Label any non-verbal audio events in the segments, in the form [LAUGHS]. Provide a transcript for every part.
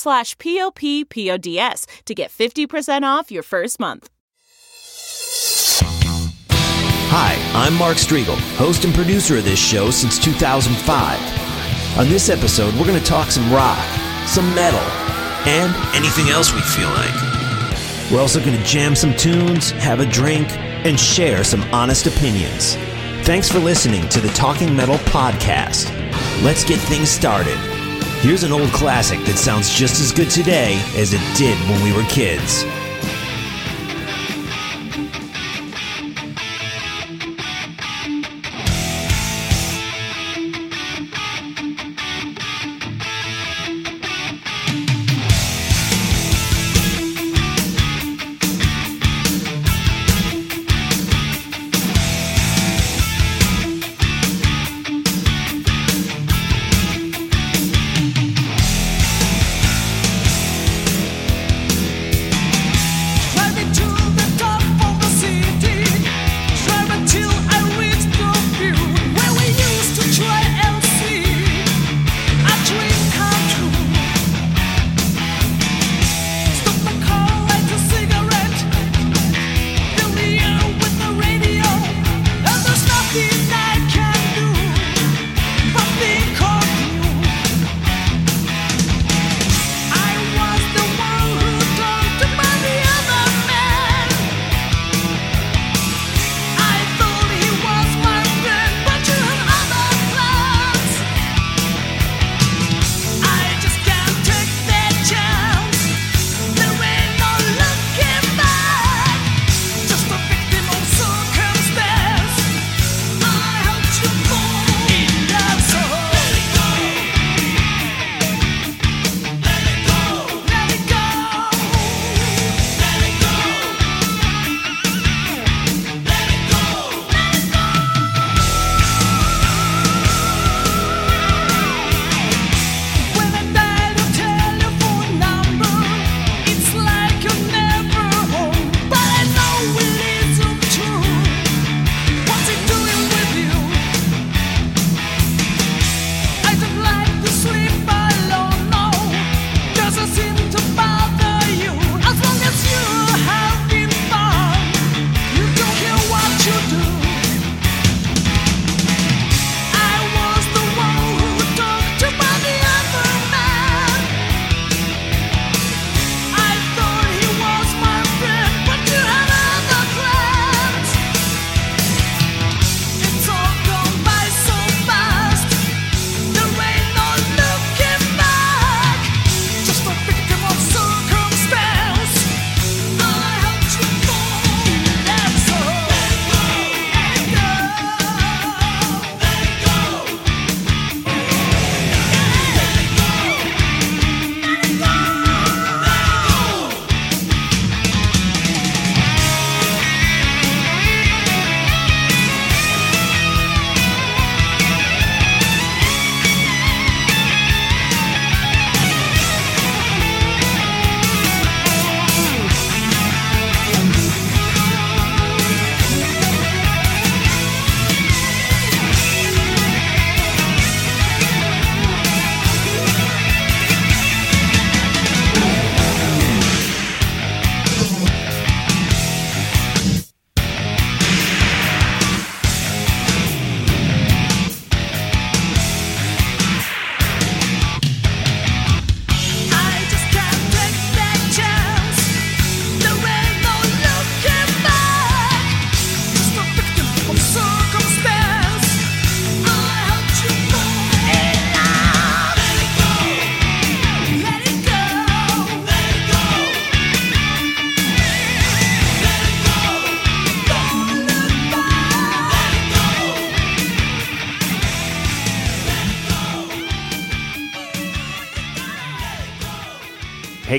slash p-o-p-p-o-d-s to get 50% off your first month. Hi, I'm Mark Strigl, host and producer of this show since 2005. On this episode, we're going to talk some rock, some metal, and anything else we feel like. We're also going to jam some tunes, have a drink, and share some honest opinions. Thanks for listening to the Talking Metal Podcast. Let's get things started. Here's an old classic that sounds just as good today as it did when we were kids.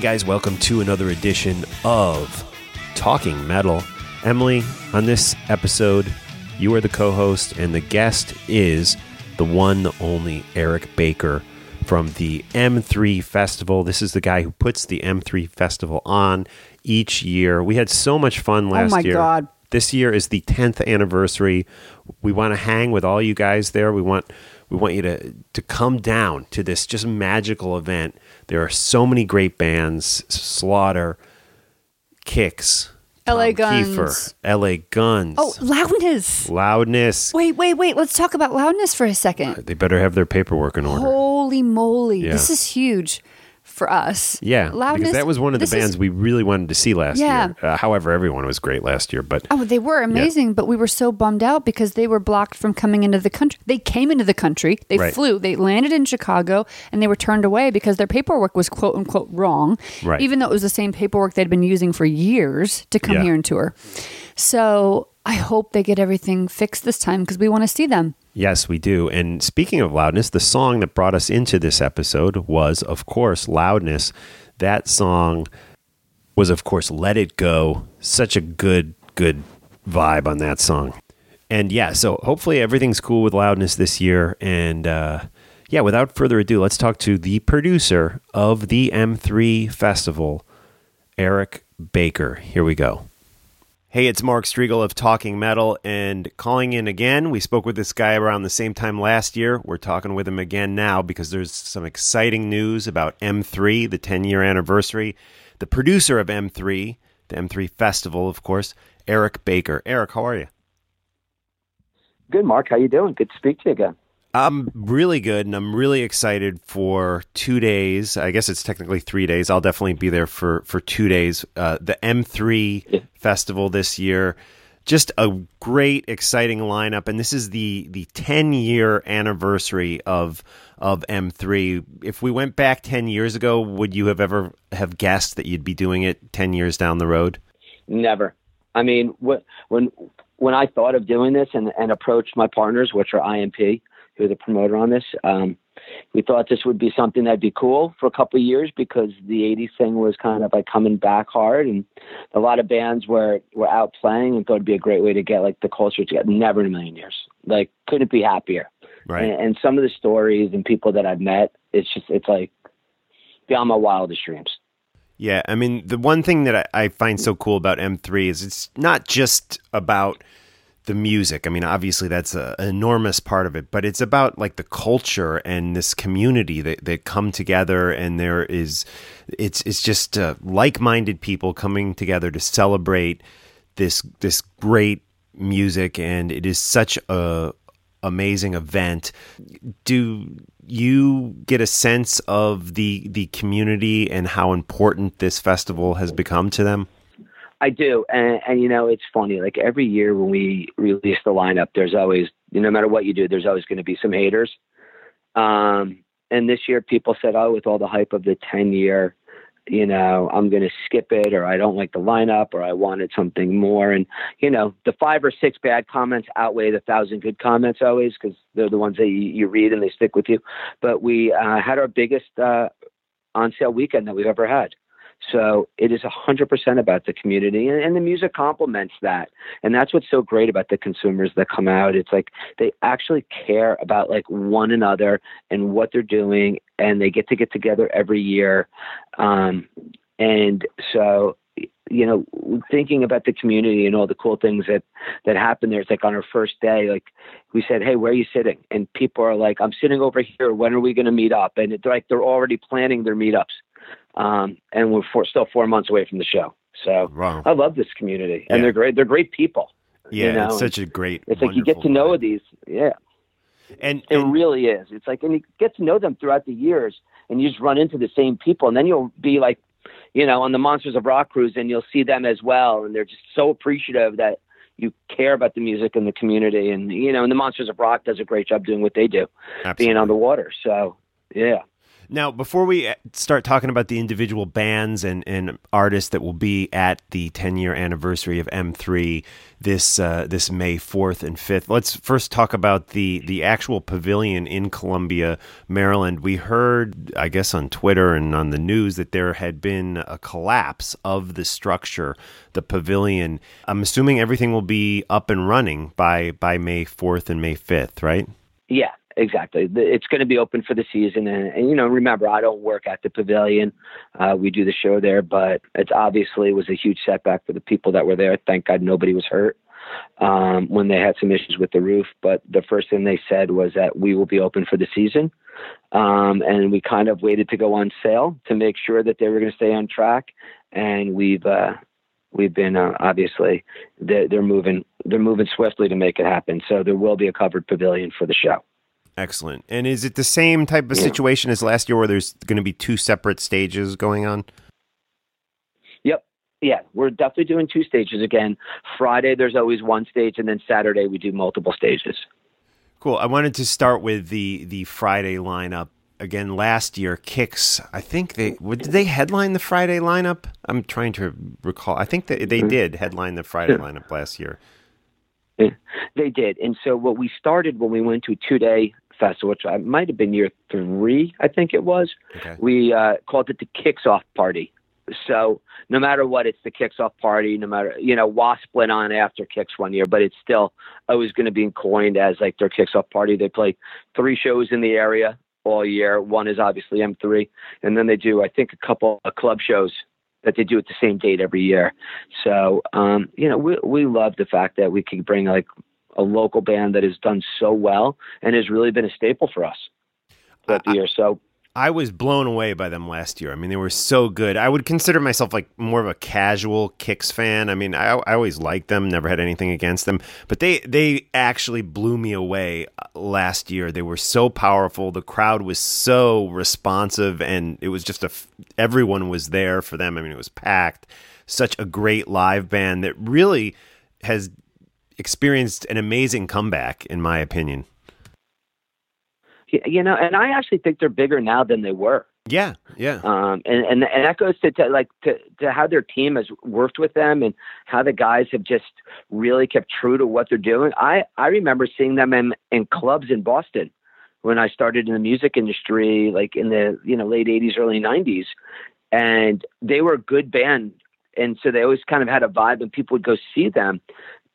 Guys, welcome to another edition of Talking Metal. Emily, on this episode, you are the co host, and the guest is the one, the only Eric Baker from the M3 Festival. This is the guy who puts the M3 Festival on each year. We had so much fun oh last year. Oh my year. God. This year is the 10th anniversary. We want to hang with all you guys there. We want we want you to to come down to this just magical event. There are so many great bands, Slaughter, Kix, LA Tom Kiefer, Guns. LA Guns. Oh, loudness. Loudness. Wait, wait, wait. Let's talk about loudness for a second. They better have their paperwork in order. Holy moly. Yeah. This is huge for us. yeah, Loudness. because that was one of the this is- bands we really wanted to see last Yeah. year. Uh, however, everyone was great last year, but Oh, they were amazing, but we were so bummed out because they were blocked from coming into the country. They came into the country, they Right. flew, they landed in Chicago, and they were turned away because their paperwork was quote unquote wrong. Right. Even though it was the same paperwork they'd been using for years to come Yeah. here and tour. So I hope they get everything fixed this time because we want to see them. Yes, we do. And speaking of loudness, the song that brought us into this episode was, of course, Loudness. That song was, of course, Let It Go. Such a good, good vibe on that song. And yeah, so hopefully everything's cool with Loudness this year. And uh, yeah, without further ado, let's talk to the producer of the M3 Festival, Eric Baker. Here we go. Hey, it's Mark Strigl of Talking Metal and calling in again. We spoke with this guy around the same time last year. We're talking with him again now because there's some exciting news about M3, the 10 year anniversary. The producer of M3, the M3 Festival, of course, Eric Baker. Eric, how are you? Good, Mark. How you doing? Good to speak to you again. I'm really good, and I'm really excited for two days. I guess it's technically three days. I'll definitely be there for for two days. Uh, the M3 Yeah. festival this year, just a great, exciting lineup, and this is the the 10 year anniversary of of M3. If we went back 10 years ago, would you have ever have guessed that you'd be doing it 10 years down the road? Never. I mean, wh- when when I thought of doing this and, and approached my partners, which are IMP, who the promoter on this, um, we thought this would be something that'd be cool for a couple of years because the 80s thing was kind of like coming back hard and a lot of bands were, were out playing and thought it'd be a great way to get like the culture together. Never in a million years. Like, couldn't be happier. Right. And, and some of the stories and people that I've met, it's just, it's like beyond my wildest dreams. Yeah, I mean, the one thing that I, I find so cool about M3 is it's not just about the music. I mean, obviously that's a, an enormous part of it, but it's about like the culture and this community that, that come together, and there is, it's it's just uh, like-minded people coming together to celebrate this this great music, and it is such a amazing event. Do you get a sense of the the community and how important this festival has become to them? I do, and, and you know, it's funny. Like every year when we release the lineup, there's always, no matter what you do, there's always going to be some haters. Um, and this year, people said, "Oh, with all the hype of the 10 year, you know, I'm going to skip it, or I don't like the lineup, or I wanted something more." And you know, the five or six bad comments outweigh the thousand good comments always because they're the ones that you, you read and they stick with you. But we uh, had our biggest uh, on sale weekend that we've ever had. So it is 100% about the community, and, and the music complements that. And that's what's so great about the consumers that come out. It's like they actually care about like one another and what they're doing, and they get to get together every year. Um, and so, you know, thinking about the community and all the cool things that that happen there. It's like on our first day, like we said, "Hey, where are you sitting?" And people are like, "I'm sitting over here. When are we going to meet up?" And it's like they're already planning their meetups um, and we're four, still four months away from the show. So Wow. I love this community, and Yeah. they're great. They're great people. Yeah, you know, it's such a great. It's like you get to know these. Yeah, and, it and really is. It's like, and you get to know them throughout the years, and you just run into the same people, and then you'll be like, you know, on the Monsters of Rock cruise, and you'll see them as well, and they're just so appreciative that you care about the music and the community, and you know, and the Monsters of Rock does a great job doing what they do, being on the water. So yeah. Now, before we uh, start talking about the individual bands and, and artists that will be at the 10 year anniversary of M3 this uh, this May 4th and 5th, let's first talk about the, the actual pavilion in Columbia, Maryland. We heard, I guess, on Twitter and on the news that there had been a collapse of the structure, the pavilion. I'm assuming everything will be up and running by, by May 4th and May 5th, right? Yeah, exactly. It's going to be open for the season, and, and you know, remember, I don't work at the pavilion. Uh, we do the show there, but it's obviously was a huge setback for the people that were there. Thank God nobody was hurt um, when they had some issues with the roof. But the first thing they said was that we will be open for the season, um, and we kind of waited to go on sale to make sure that they were going to stay on track. And we've uh, we've been uh, obviously they're, they're moving they're moving swiftly to make it happen. So there will be a covered pavilion for the show. Excellent. And is it the same type of situation as last year where there's going to be two separate stages going on? Yep. Yeah, we're definitely doing two stages again. Friday, there's always one stage, and then Saturday, we do multiple stages. Cool. I wanted to start with the the Friday lineup. Again, last year, Kix, I think they did they headline the Friday lineup. I'm trying to recall. I think that they mm-hmm. did headline the Friday lineup last year. They did. And so what we started when we went to a two day festival, which I might have been year three, I think it was, okay. we uh, called it the Kix off party. So no matter what, it's the Kix off party. No matter you know, Wasp went on after Kix one year, but it's still always going to be coined as like their Kix off party. They play three shows in the area all year. One is obviously M3, and then they do I think a couple of club shows that they do at the same date every year. So, um, you know, we we love the fact that we can bring like a local band that has done so well and has really been a staple for us throughout the year. So I was blown away by them last year. I mean, they were so good. I would consider myself like more of a casual Kix fan. I mean, I, I always liked them, never had anything against them, but they they actually blew me away uh, last year. They were so powerful. The crowd was so responsive, and it was just a everyone was there for them. I mean, it was packed. Such a great live band that really has experienced an amazing comeback, in my opinion you know, and I actually think they're bigger now than they were. Yeah, yeah. Um, and, and and that goes to, to like to, to how their team has worked with them and how the guys have just really kept true to what they're doing. I I remember seeing them in in clubs in Boston when I started in the music industry, like in the you know late '80s, early '90s, and they were a good band, and so they always kind of had a vibe, and people would go see them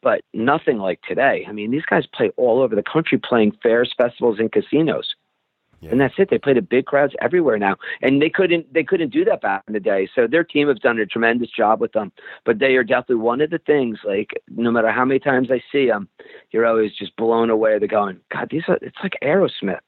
but nothing like today. I mean, these guys play all over the country playing fairs, festivals, and casinos. Yeah. And that's it. They play to big crowds everywhere now, and they couldn't they couldn't do that back in the day. So their team has done a tremendous job with them. But they are definitely one of the things. Like no matter how many times I see them, you're always just blown away. They're going, God, these are it's like Aerosmith,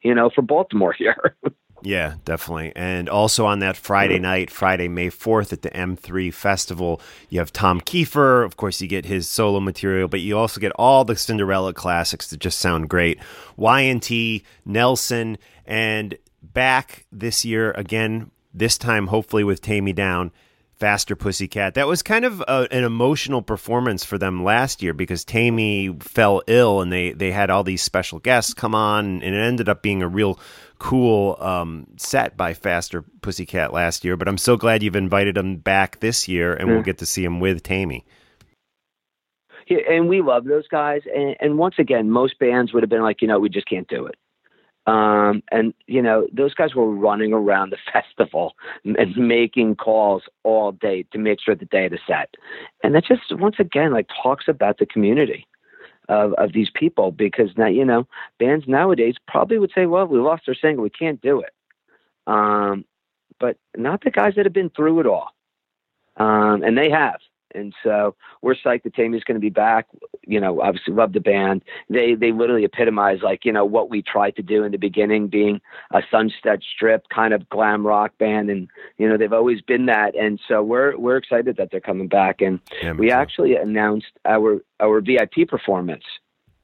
you know, for Baltimore [LAUGHS] here. Yeah, definitely. And also on that Friday mm. night, Friday, May 4th at the M3 Festival, you have Tom Kiefer. Of course, you get his solo material, but you also get all the Cinderella classics that just sound great. Y&T, Nelson, and back this year again, this time hopefully with Taime Downe. Faster Pussycat. That was kind of a, an emotional performance for them last year because Taime fell ill and they, they had all these special guests come on, and it ended up being a real cool um, set by Faster Pussycat last year. But I'm so glad you've invited them back this year, and we'll get to see them with Taime. Yeah, and we love those guys. And, and once again, most bands would have been like, you know, we just can't do it. Um, and you know, those guys were running around the [LAUGHS] festival and making calls all day to make sure the had set. And that just once again like talks about the community of, of these people because now you know bands nowadays probably would say, well, we lost our singer, we can't do it. Um, but not the guys that have been through it all, um, and they have. And so we're psyched that Taime's going to be back. You know, obviously love the band. They they literally epitomize like you know what we tried to do in the beginning, being a Sunset Strip kind of glam rock band, and you know they've always been that. And so we're we're excited that they're coming back. And yeah, we actually announced our our VIP performance.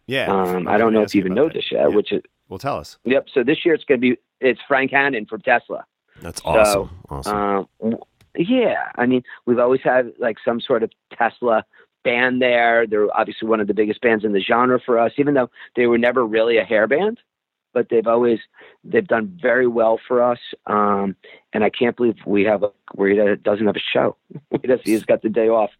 Yeah, um, I don't know if you even know this yet. Yeah. Which is well, tell us. Yep. So this year it's going to be it's Frank Hannon from Tesla. That's awesome. So, awesome. Uh, yeah, I mean, we've always had like some sort of Tesla band there. They're obviously one of the biggest bands in the genre for us, even though they were never really a hair band. but they've always they've done very well for us. Um, and I can't believe we have a where he doesn't have a show. [LAUGHS] he he's got the day off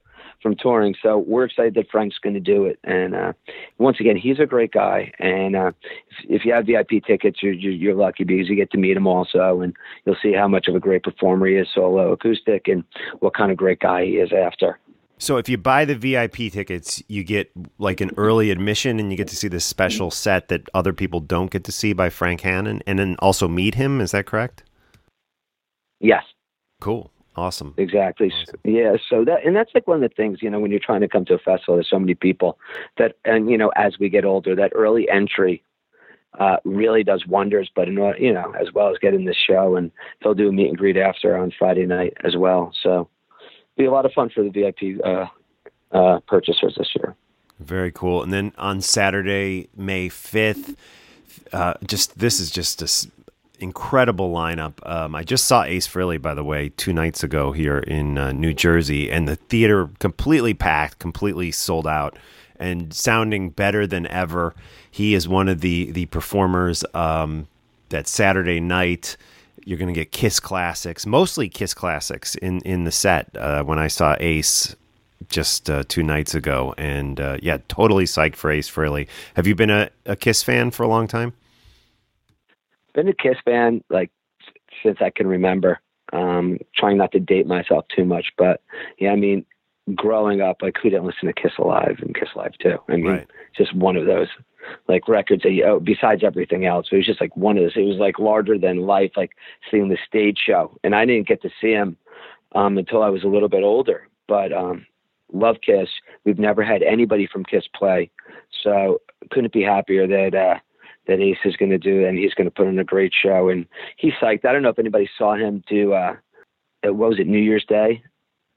from touring. So we're excited that Frank's going to do it. And uh, once again, he's a great guy. And uh, if, if you have VIP tickets, you're, you're lucky because you get to meet him also, and you'll see how much of a great performer he is solo acoustic, and what kind of great guy he is after. So if you buy the VIP tickets, you get like an early admission and you get to see this special set that other people don't get to see by Frank Hannon and then also meet him, is that correct? Yes. Cool. Awesome. Exactly. Awesome. Yeah. So that, and that's like one of the things, you know, when you're trying to come to a festival, there's so many people that, and, you know, as we get older, that early entry uh, really does wonders. But, in, you know, as well as getting this show, and they'll do a meet and greet after on Friday night as well. So, be a lot of fun for the VIP uh, uh, purchasers this year. Very cool. And then on Saturday, May fifth, uh, just this is just a incredible lineup. Um, I just saw Ace Frehley, by the way, two nights ago here in uh, New Jersey, and the theater completely packed, completely sold out, and sounding better than ever. He is one of the the performers um, that Saturday night you're going to get Kiss classics, mostly Kiss classics in in the set. Uh, when I saw Ace just uh, two nights ago, and uh, yeah, totally psyched for Ace Frehley. Have you been a, a Kiss fan for a long time? Been a Kiss fan like since I can remember. Um, trying not to date myself too much, but yeah, I mean, growing up, like who didn't listen to Kiss Alive and Kiss Alive too? I mean, right. just one of those like records that you, oh, besides everything else. It was just like one of those. It was like larger than life, like seeing the stage show. And I didn't get to see him um, until I was a little bit older. But um, love Kiss. We've never had anybody from Kiss play, so couldn't be happier that uh, that Ace is going to do, and he's going to put on a great show. And he's psyched. I don't know if anybody saw him do. Uh, what was it New Year's Day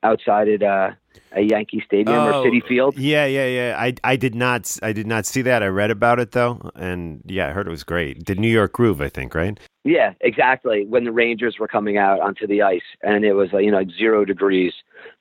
outside at uh, a Yankee Stadium oh, or Citi Field. Yeah, yeah, yeah. I I did not I did not see that. I read about it though, and yeah, I heard it was great. The New York Groove, I think, right? Yeah, exactly. When the Rangers were coming out onto the ice, and it was like you know like zero degrees,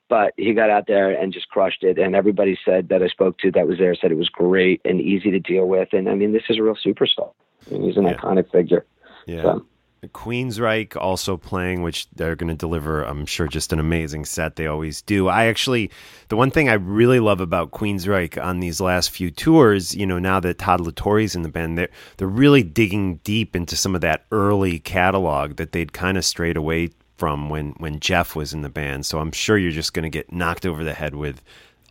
but he got out there and just crushed it. And everybody said that I spoke to that was there said it was great and easy to deal with. And I mean, this is a real superstar. I mean, he's an yeah. iconic figure. Yeah. So. Queensryche also playing, which they're going to deliver, I'm sure, just an amazing set. They always do. I actually, the one thing I really love about Queensryche on these last few tours, you know, now that Todd La Torre's in the band, they're, they're really digging deep into some of that early catalog that they'd kind of strayed away from when, when Jeff was in the band. So I'm sure you're just going to get knocked over the head with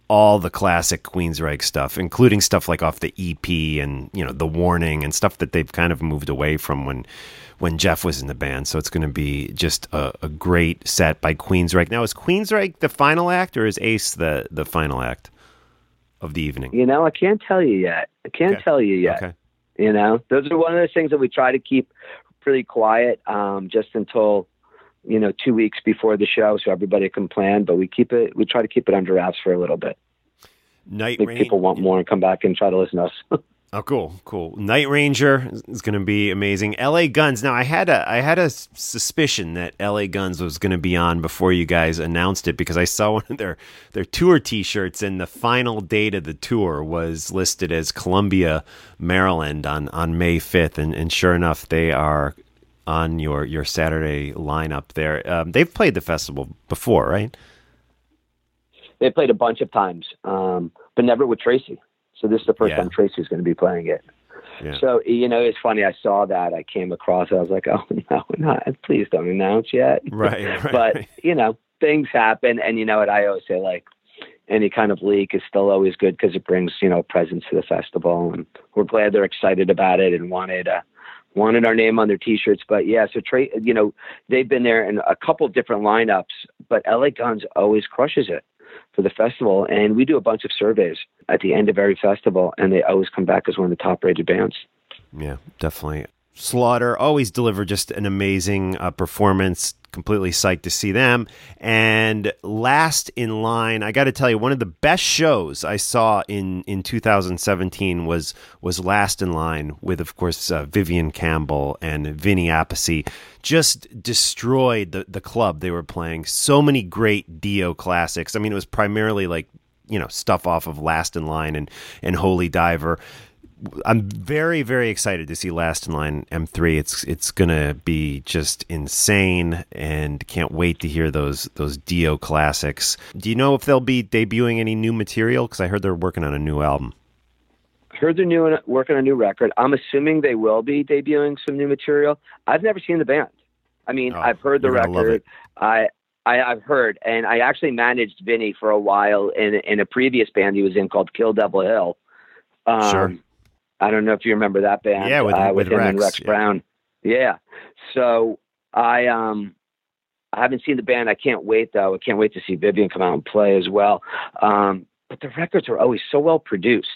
all the classic Queensryche stuff, including stuff like off the EP and, you know, The Warning and stuff that they've kind of moved away from when when Jeff was in the band. So it's going to be just a, a, great set by Queensryche. Now, is Queensryche the final act or is Ace the, the final act of the evening? You know, I can't tell you yet. I can't okay. tell you yet. Okay. You know, those are one of those things that we try to keep pretty quiet um, just until, you know, two weeks before the show so everybody can plan. But we keep it, we try to keep it under wraps for a little bit. Night people want more and come back and try to listen to us. [LAUGHS] Oh, cool, cool. Night Ranger is going to be amazing. L.A. Guns. Now, I had a I had a suspicion that L.A. Guns was going to be on before you guys announced it because I saw [LAUGHS] one of their their tour T-shirts and the final date of the tour was listed as Columbia, Maryland on on May fifth, and and sure enough, they are on your your Saturday lineup there. Um, they've played the festival before, right? They played a bunch of times, um, but never with Tracii. So this is the first yeah. time Tracii's going to be playing it. Yeah. So you know, it's funny. I saw that. I came across. it. I was like, [LAUGHS] oh no, not, please don't announce yet. [LAUGHS] Right. right [LAUGHS] but you know, things happen, and you know what I always say, like any kind of leak is still always good because it brings you know presence to the festival, and we're glad they're excited about it and wanted uh, wanted our name on their T-shirts. But yeah, so Trey, you know, they've been there in a couple different lineups, but LA Guns always crushes it for the festival. And we do a bunch of surveys at the end of every festival, and they always come back as one of the top rated bands. Yeah, definitely. Slaughter always deliver just an amazing uh, performance. Completely psyched to see them. And last in line, I got to tell you, one of the best shows I saw in in 2017 was was Last in Line with, of course, uh, Vivian Campbell and Vinny Appice. Just destroyed the the club they were playing. So many great Dio classics. I mean, it was primarily like you know stuff off of Last in Line and and Holy Diver I'm very, very excited to see Last in Line M3. It's it's gonna be just insane, and can't wait to hear those those Dio classics. Do you know if they'll be debuting any new material? Because I heard they're working on a new album. Heard they're new working on a new record. I'm assuming they will be debuting some new material. I've never seen the band. I mean, Oh, I've heard the you're gonna love record. I, I I've heard, and I actually managed Vinny for a while in in a previous band he was in called Kill Devil Hill. Um, Sure. I don't know if you remember that band. Yeah, with- uh, with him and Rex, Rex yeah. Brown. Yeah. So I um I haven't seen the band. I can't wait though. I can't wait to see Vivian come out and play as well. Um, but the records are always so well produced.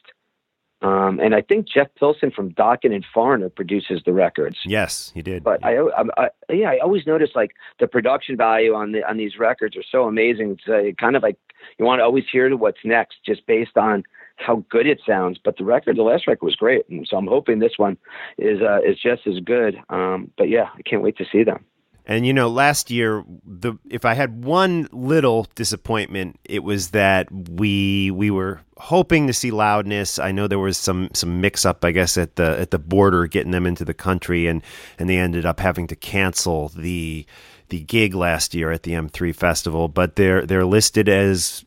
Um, and I think Jeff Pilson from Dokken and Foreigner produces the records. Yes, he did. But I, I, I, yeah, I always notice like the production value on the on these records are so amazing. It's uh, kind of like you want to always hear what's next, just based on how good it sounds. But the record, the last record was great, and so I'm hoping this one is uh, is just as good. Um, but yeah, I can't wait to see them. And you know, last year, the if I had one little disappointment, it was that we we were hoping to see loudness. I know there was some some mix up, I guess, at the at the border getting them into the country, and and they ended up having to cancel the the gig last year at the M3 festival. But they're they're listed as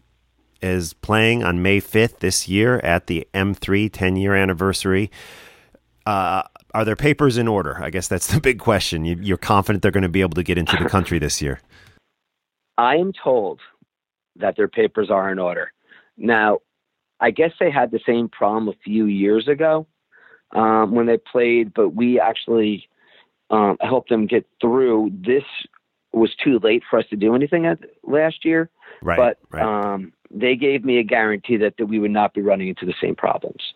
as playing on May 5th this year at the M3 10 year anniversary. Uh, are their papers in order? I guess that's [LAUGHS] the big question. You, you're confident they're going to be able to get into the country this year? I am told that their papers are in order. Now, I guess they had the same problem a few years ago um, when they played, but we actually um, helped them get through. This was too late for us to do anything at, last year, Right. but right. um, they gave me a guarantee that, that we would not be running into the same problems.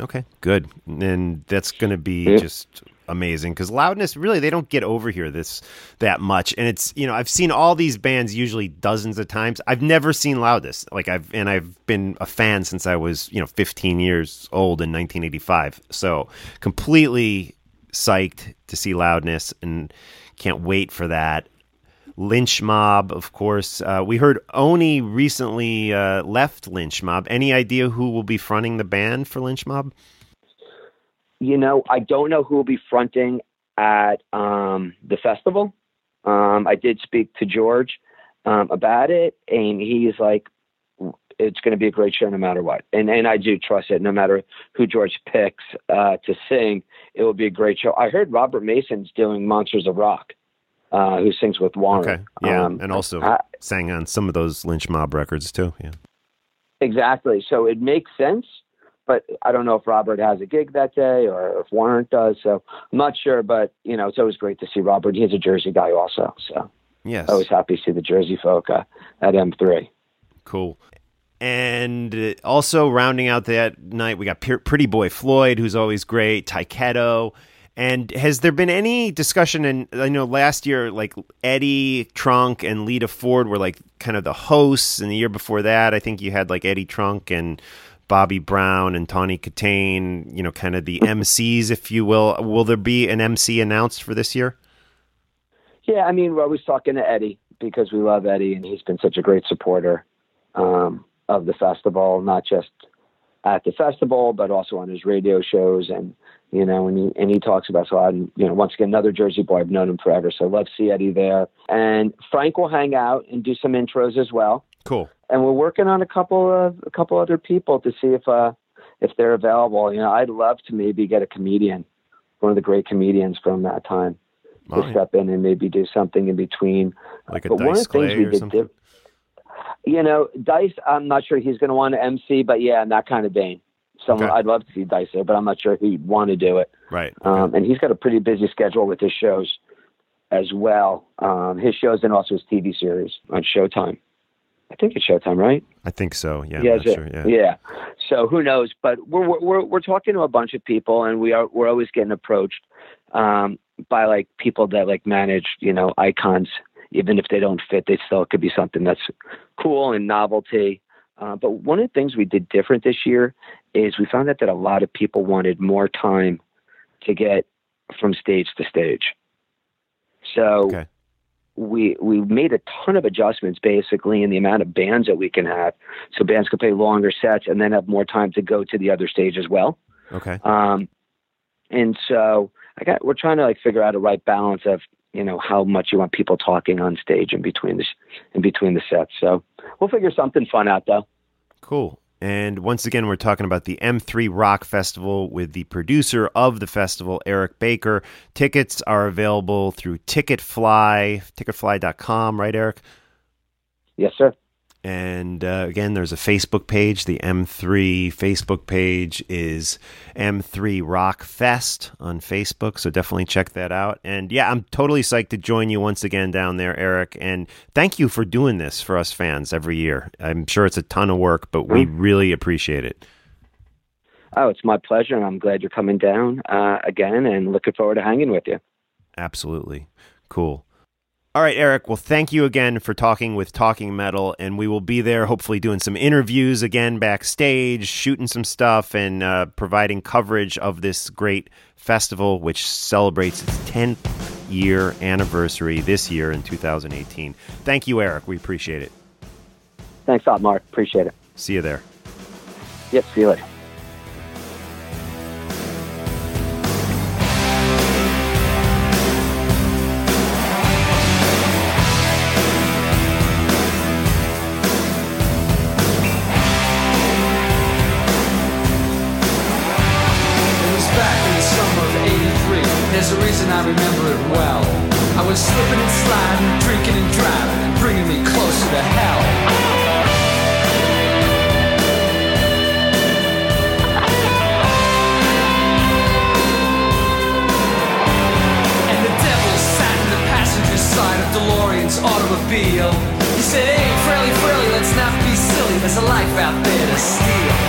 okay. Good. And that's going to be Yeah. just amazing because loudness really they don't get over here this that much and it's you know i've seen all these bands usually dozens of times i've never seen loudness like i've and i've been a fan since i was you know 15 years old in 1985 so completely psyched to see loudness and can't wait for that lynch mob of course uh, we heard oni recently uh, left lynch mob any idea who will be fronting the band for lynch mob you know, I don't know who will be fronting at um, the festival. Um, I did speak to George um, about it, and he's like, "It's going to be a great show no matter what." And and I do trust it. No matter who George picks uh, to sing, it will be a great show. I heard Robert Mason's doing Monsters of Rock, uh, who sings with Warrant. Okay. Yeah, Um, and also I- sang on some of those Lynch Mob records too. Yeah. Exactly. So it makes sense, but I don't know if Robert has a gig that day or if Warrant does. So I'm not sure, but you know, it's always great to see Robert. He's a Jersey guy also. So Yes. always happy to see the Jersey folk uh, at M3. Cool. And uh, also rounding out that night, we got P- Pretty Boy Floyd, who's always great. Tyketto. And has there been any discussion? And I know last year, like Eddie Trunk and Lita Ford were like kind of the hosts, and the year before that, I think you had like Eddie Trunk and Bobby Brown and Tawny Kitaen, you know, kind of the MCs, if you will. Will there be an MC announced for this year? Yeah, I mean, we're always talking to Eddie because we love Eddie and he's been such a great supporter um, of the festival, not just at the festival, but also on his radio shows. And, you know, and he, and he talks about so, and, you know, once again, another Jersey boy, I've known him forever. So I love see Eddie there. And Frank will hang out and do some intros as well. Cool. And we're working on a couple of, a couple other people to see if, uh, if they're available. You know, I'd love to maybe get a comedian, one of the great comedians from that time to right. step in and maybe do something in between. Like a but one of Dice the things Clay we did, something? you know, Dice. I'm not sure he's going to want to MC, but yeah, in that kind of vein. Someone Okay. I'd love to see Dice there, but I'm not sure he'd want to do it. Right. Um, and he's got a pretty busy schedule with his shows as well. Um, his shows and also his TV series on Showtime. I think it's Showtime, right? I think so. Yeah. Yeah, so- sure. Yeah. yeah. So who knows? But we're we're we're talking to a bunch of people, and we are we're always getting approached um, by like people that like manage you know icons. Even if they don't fit, they still could be something that's cool and novelty. Uh, but one of the things we did different this year is we found out that a lot of people wanted more time to get from stage to stage. So Okay. we we made a ton of adjustments basically in the amount of bands that we can have so bands can play longer sets and then have more time to go to the other stage as well Okay. Um, and so I got we're trying to like figure out a right balance of you know how much you want people talking on stage in between the in between the sets. So we'll figure something fun out though. Cool. And once again, we're talking about the M3 Rock Festival with the producer of the festival, Eric Baker. Tickets are available through Ticketfly, ticketfly.com, right, Eric? Yes, sir. And uh, again, there's a Facebook page. The M3 Facebook page is M3 Rock Fest on Facebook. So definitely check that out. And yeah, I'm totally psyched to join you once again down there, Eric. And thank you for doing this for us fans every year. I'm sure it's a ton of work, but we really appreciate it. Oh, it's my pleasure, and I'm glad you're coming down uh, again and looking forward to hanging with you. Absolutely. Cool. All right, Eric. Well, thank you again for talking with Talking Metal, and we will be there hopefully doing some interviews again backstage, shooting some stuff, and uh, providing coverage of this great festival, which celebrates its 10th year anniversary this year in 2018. Thank you, Eric. We appreciate it. Thanks a lot, Mark. Appreciate it. See you there. Yep, see you later. Automobile. He said, Hey, Fraley, Fraley, let's not be silly. There's a life out there to steal.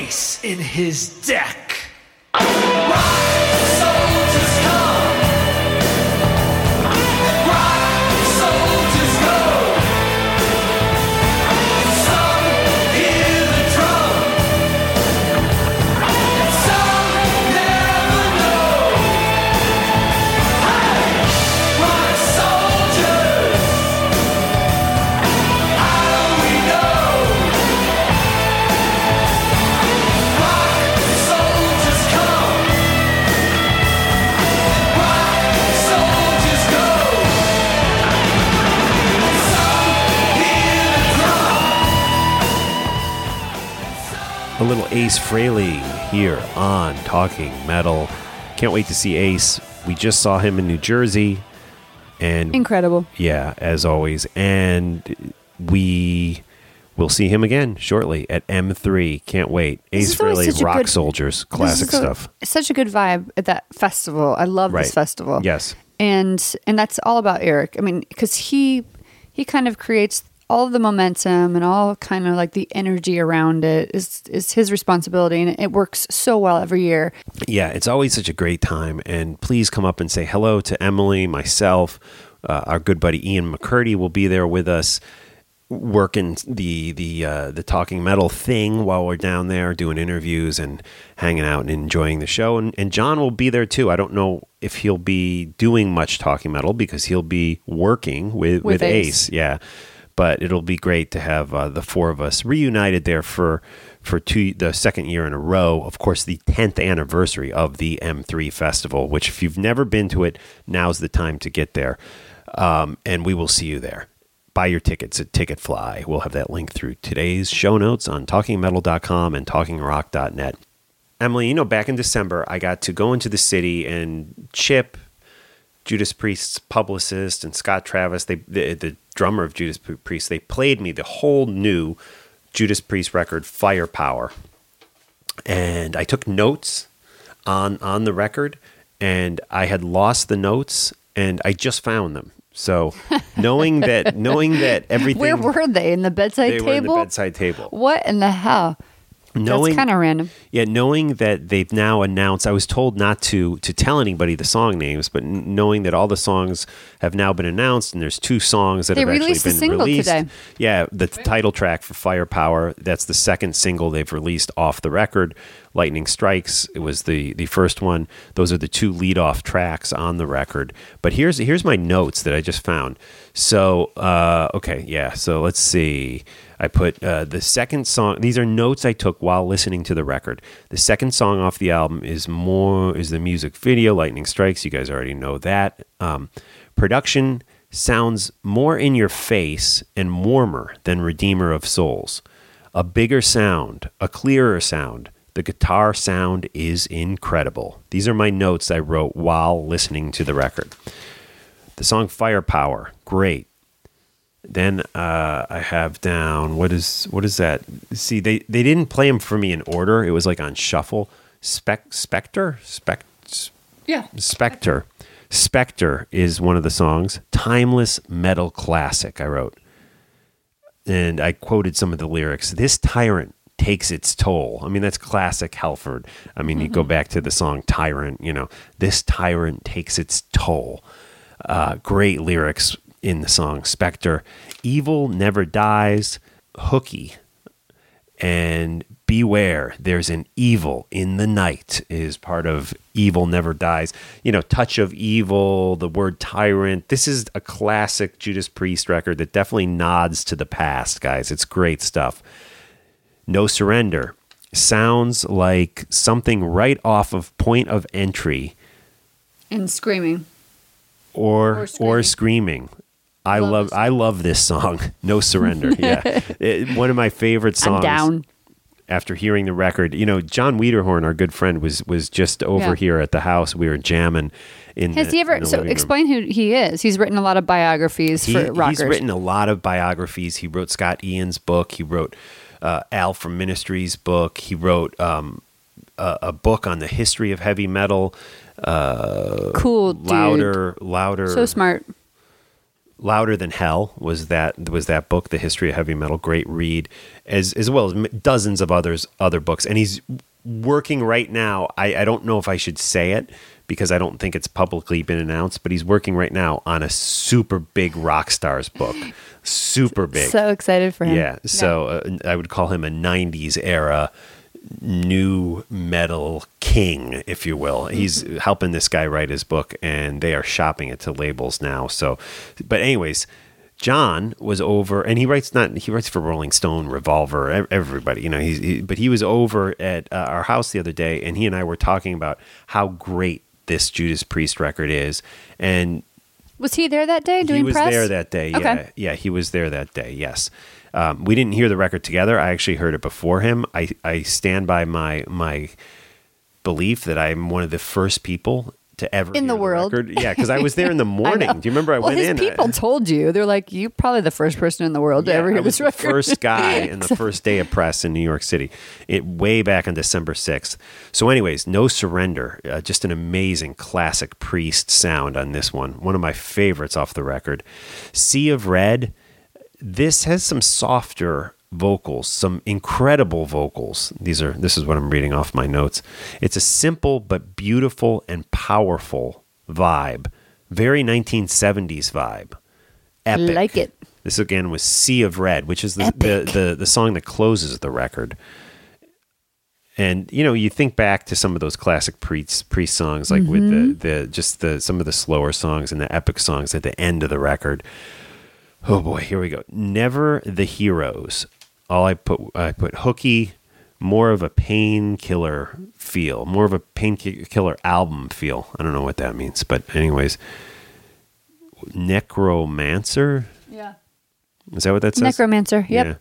Without an ace in his deck. A little Ace Frehley here on Talking Metal. Can't wait to see Ace. We just saw him in New Jersey, and Incredible. yeah, as always, and we will see him again shortly at M3. Can't wait. Ace Frehley, Rock good- Soldiers, classic is a- stuff. Such a good vibe at that festival. I love Right. this festival. Yes. and and that's all about Eric. I mean, because he he kind of creates all the momentum and all kind of like the energy around it is is his responsibility, and it works so well every year. Yeah, it's always such a great time. And please come up and say hello to Emily, myself. Uh, our good buddy Ian McCurdy will be there with us, working the the uh, the talking metal thing while we're down there doing interviews and hanging out and enjoying the show. And, and John will be there too. I don't know if he'll be doing much talking metal because he'll be working with with, With Ace. Ace. Yeah, but it'll be great to have uh, the four of us reunited there for for two the second year in a row. Of course, the tenth anniversary of the M3 Festival. Which, if you've never been to it, now's the time to get there, um, and we will see you there. Buy your tickets at Ticketfly. We'll have that link through today's show notes on talkingmetal.com and talkingrock.net. Emily, you know, back in December, I got to go into the city and Chip, Judas Priest's publicist, and Scott Travis, they the, the drummer of Judas Priest, they played me the whole new Judas Priest record, Firepower, and I took notes on on the record, and I had lost the notes, and I just found them. So, [LAUGHS] knowing that, knowing that everything, Where were they in the bedside they table? were in the bedside table. What in the hell? Knowing, That's kind of random. yeah, knowing that they've now announced, I was told not to to tell anybody the song names, but n- knowing that all the songs have now been announced, and there's two songs that They have actually been single released. today. Yeah, the title track for Firepower. That's the second single they've released off the record. Lightning Strikes. It was the the first one. Those are the two lead off tracks on the record. But here's here's my notes that I just found. So uh, okay, yeah. So let's see. I put uh, the second song. These are notes I took while listening to the record. The second song off the album is more is the music video. Lightning Strikes. You guys already know that. Um, production sounds more in your face and warmer than Redeemer of Souls. A bigger sound, a clearer sound. The guitar sound is incredible. These are my notes I wrote while listening to the record. The song Firepower, great. Then uh, I have down what is what is that? See, they they didn't play them for me in order. It was like on shuffle. Spec Spectre Spec Yeah. Spectre. Spectre is one of the songs. Timeless metal classic, I wrote. And I quoted some of the lyrics. This tyrant takes its toll. I mean, that's classic Halford. I mean, you go back to the song Tyrant, you know, this tyrant takes its toll. Uh, great lyrics in the song Spectre. Evil never dies. Hooky and beware there's an evil in the night is part of evil never dies you know touch of evil the word tyrant this is a classic judas priest record that definitely nods to the past guys it's great stuff no surrender sounds like something right off of point of entry And screaming. or Or or screaming. I Love love this I love this song. No surrender. [LAUGHS] Yeah, It- one of my favorite songs. I'm down. After hearing the record, you know, Jon Wiederhorn, our good friend, was was just over Yeah. here at the house. We were jamming. In Has the- he ever? So living room. explain who he is. He's written a lot of biographies He- for rockers. He's written a lot of biographies. He wrote Scott Ian's book. He wrote uh, Al from Ministry's book. He wrote um, a, a book on the history of heavy metal. Uh, cool dude. louder, louder. So smart. Louder Than Hell was that was that book, The History of Heavy Metal, great read, as as well as dozens of others other books. And he's working right now. I, I don't know if I should say it because I don't think it's publicly been announced, but he's working right now on a super big rock stars book, super big. So excited for him. Yeah. So uh, I would call him a 90s era nu metal king, if you will. He's helping this guy write his book, and they are shopping it to labels now. So, but, anyways. Jon was over, and he writes not he writes for Rolling Stone, Revolver, everybody, you know. He's he, but he was over at uh, our house the other day, and he and I were talking about how great this Judas Priest record is, and Was he there that day doing he was press? there that day. Yeah, Okay. yeah, he was there that day. Yes, um, we didn't hear the record together. I actually heard it before him. I I stand by my my belief that I'm one of the first people to ever In the world. record. Yeah, because I was there in the [LAUGHS] morning. Do you remember I well, went in? people told you. They're like, you probably the first person in the world to ever hear I was this record. first guy [LAUGHS] in the first day of press in New York City, it way back on December sixth. So, anyways, no surrender, uh, just an amazing classic Priest sound on this one. One of my favorites off the record. Sea of Red. This has some softer vocals, some incredible vocals. These are this is what I'm reading off my notes. It's a simple but beautiful and powerful vibe. Very 1970s vibe. Epic. I like it. This again was Sea of Red, which is the, the, the, the song that closes the record. And you know, you think back to some of those classic priest priest songs, like with the, mm-hmm. the just the some of the slower songs and the epic songs at the end of the record. Oh boy, here we go. Never the heroes. All I put I put hooky, more of a painkiller feel, more of a painkiller album feel. I don't know what that means, but anyways, necromancer. Yeah. Is that what that says? Necromancer. Yep. Yeah.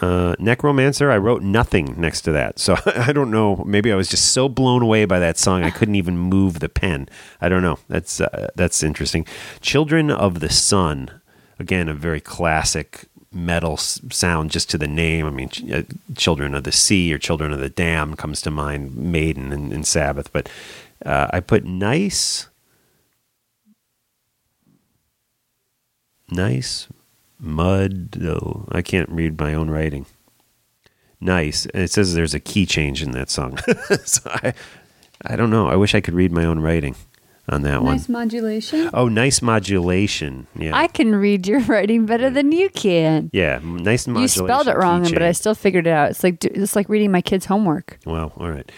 Uh, Necromancer, I wrote nothing next to that. [LAUGHS] So I don't know. Maybe I was just so blown away by that song I couldn't even move the pen. I don't know. That's uh, that's interesting. Children of the Sun, again a very classic metal sound just to the name. I mean, uh, Children of the Sea or Children of the Damned comes to mind, Maiden and, and Sabbath. But uh, I put nice, nice mud. Oh, I can't read my own writing. Nice. It says there's a key change in that song. [LAUGHS] so I, I don't know. I wish I could read my own writing on that Nice one. modulation. Oh, nice modulation. Yeah. I can read your [LAUGHS] writing better than you can. yeah, nice modulation. You spelled it wrong, but I still figured it out. It's like it's like reading my kids' homework. Well, all right.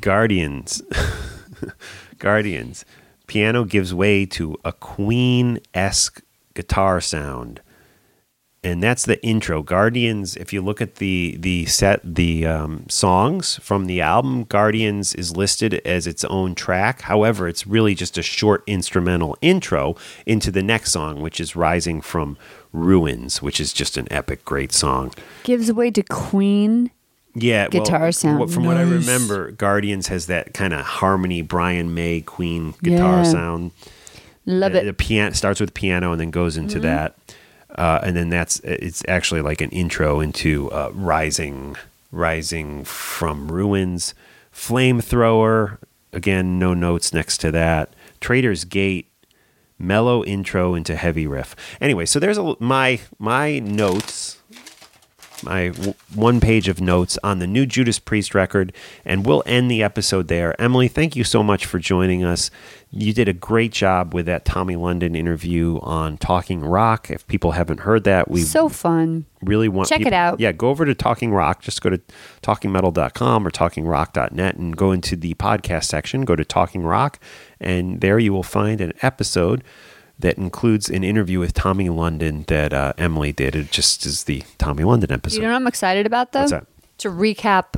Guardians. [LAUGHS] Guardians. Piano gives way to a Queen esque guitar sound. And that's the intro. Guardians, if you look at the the set the um, songs from the album, Guardians is listed as its own track. However, it's really just a short instrumental intro into the next song, which is Rising from Ruins, which is just an epic, great song. Gives way to Queen. Yeah, well, Guitar sound. what- From what I remember, Guardians has that kind of harmony, Brian May Queen guitar Yeah. sound. Love it. The piano starts with piano and then goes into that, uh, and then that's it's actually like an intro into uh, rising, rising from ruins. Flamethrower again, no notes next to that. Traitors Gate, mellow intro into heavy riff. Anyway, so there's a my my notes my w- one page of notes on the new Judas Priest record, and we'll end the episode there. Emily, thank you so much for joining us. You did a great job with that Tommy London interview on Talking Rock. If people haven't heard that, we so fun. really want Check it out. Yeah, go over to Talking Rock. Just go to talkingmetal.com or talkingrock.net and go into the podcast section. Go to Talking Rock, and there you will find an episode that includes an interview with Tommy London that uh, Emily did. It just is the Tommy London episode. You know what I'm excited about though? What's that? To recap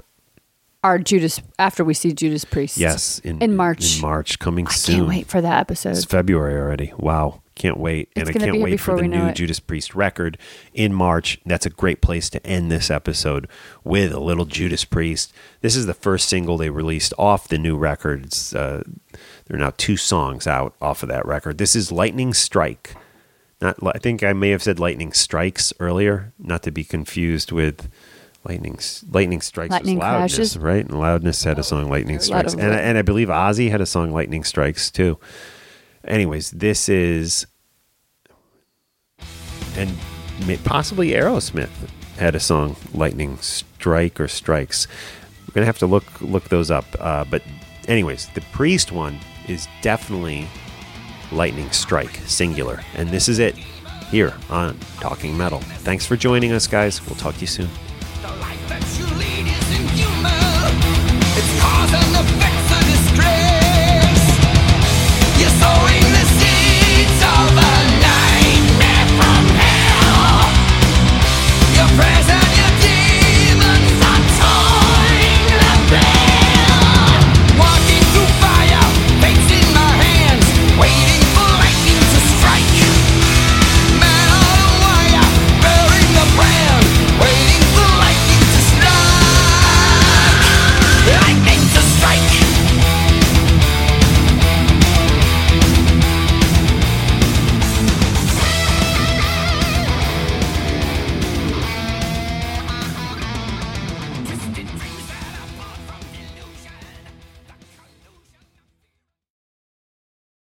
our Judas after we see Judas Priest. yes, in, March. In March, coming I soon. can't wait for that episode. It's February already. Wow. Can't wait. and It's I gonna can't wait for the new it. Judas Priest record in March. That's a great place to end this episode with a little Judas Priest. This is the first single they released off the new records. Uh, there are now two songs out off of that record. This is Lightning Strike. Not, I think I may have said Lightning Strikes earlier, not to be confused with Lightning Lightning Strikes. was Lightning loudness, Crashes? right? And Loudness had a song Lightning Strikes, and, I- and I believe Ozzy had a song Lightning Strikes too. Anyways, this is and possibly Aerosmith had a song, Lightning Strike or Strikes. We're gonna have to look look those up. Uh, but anyways, the Priest one is definitely Lightning Strike, singular. And this is it here on Talking Metal. Thanks for joining us, guys. We'll talk to you soon.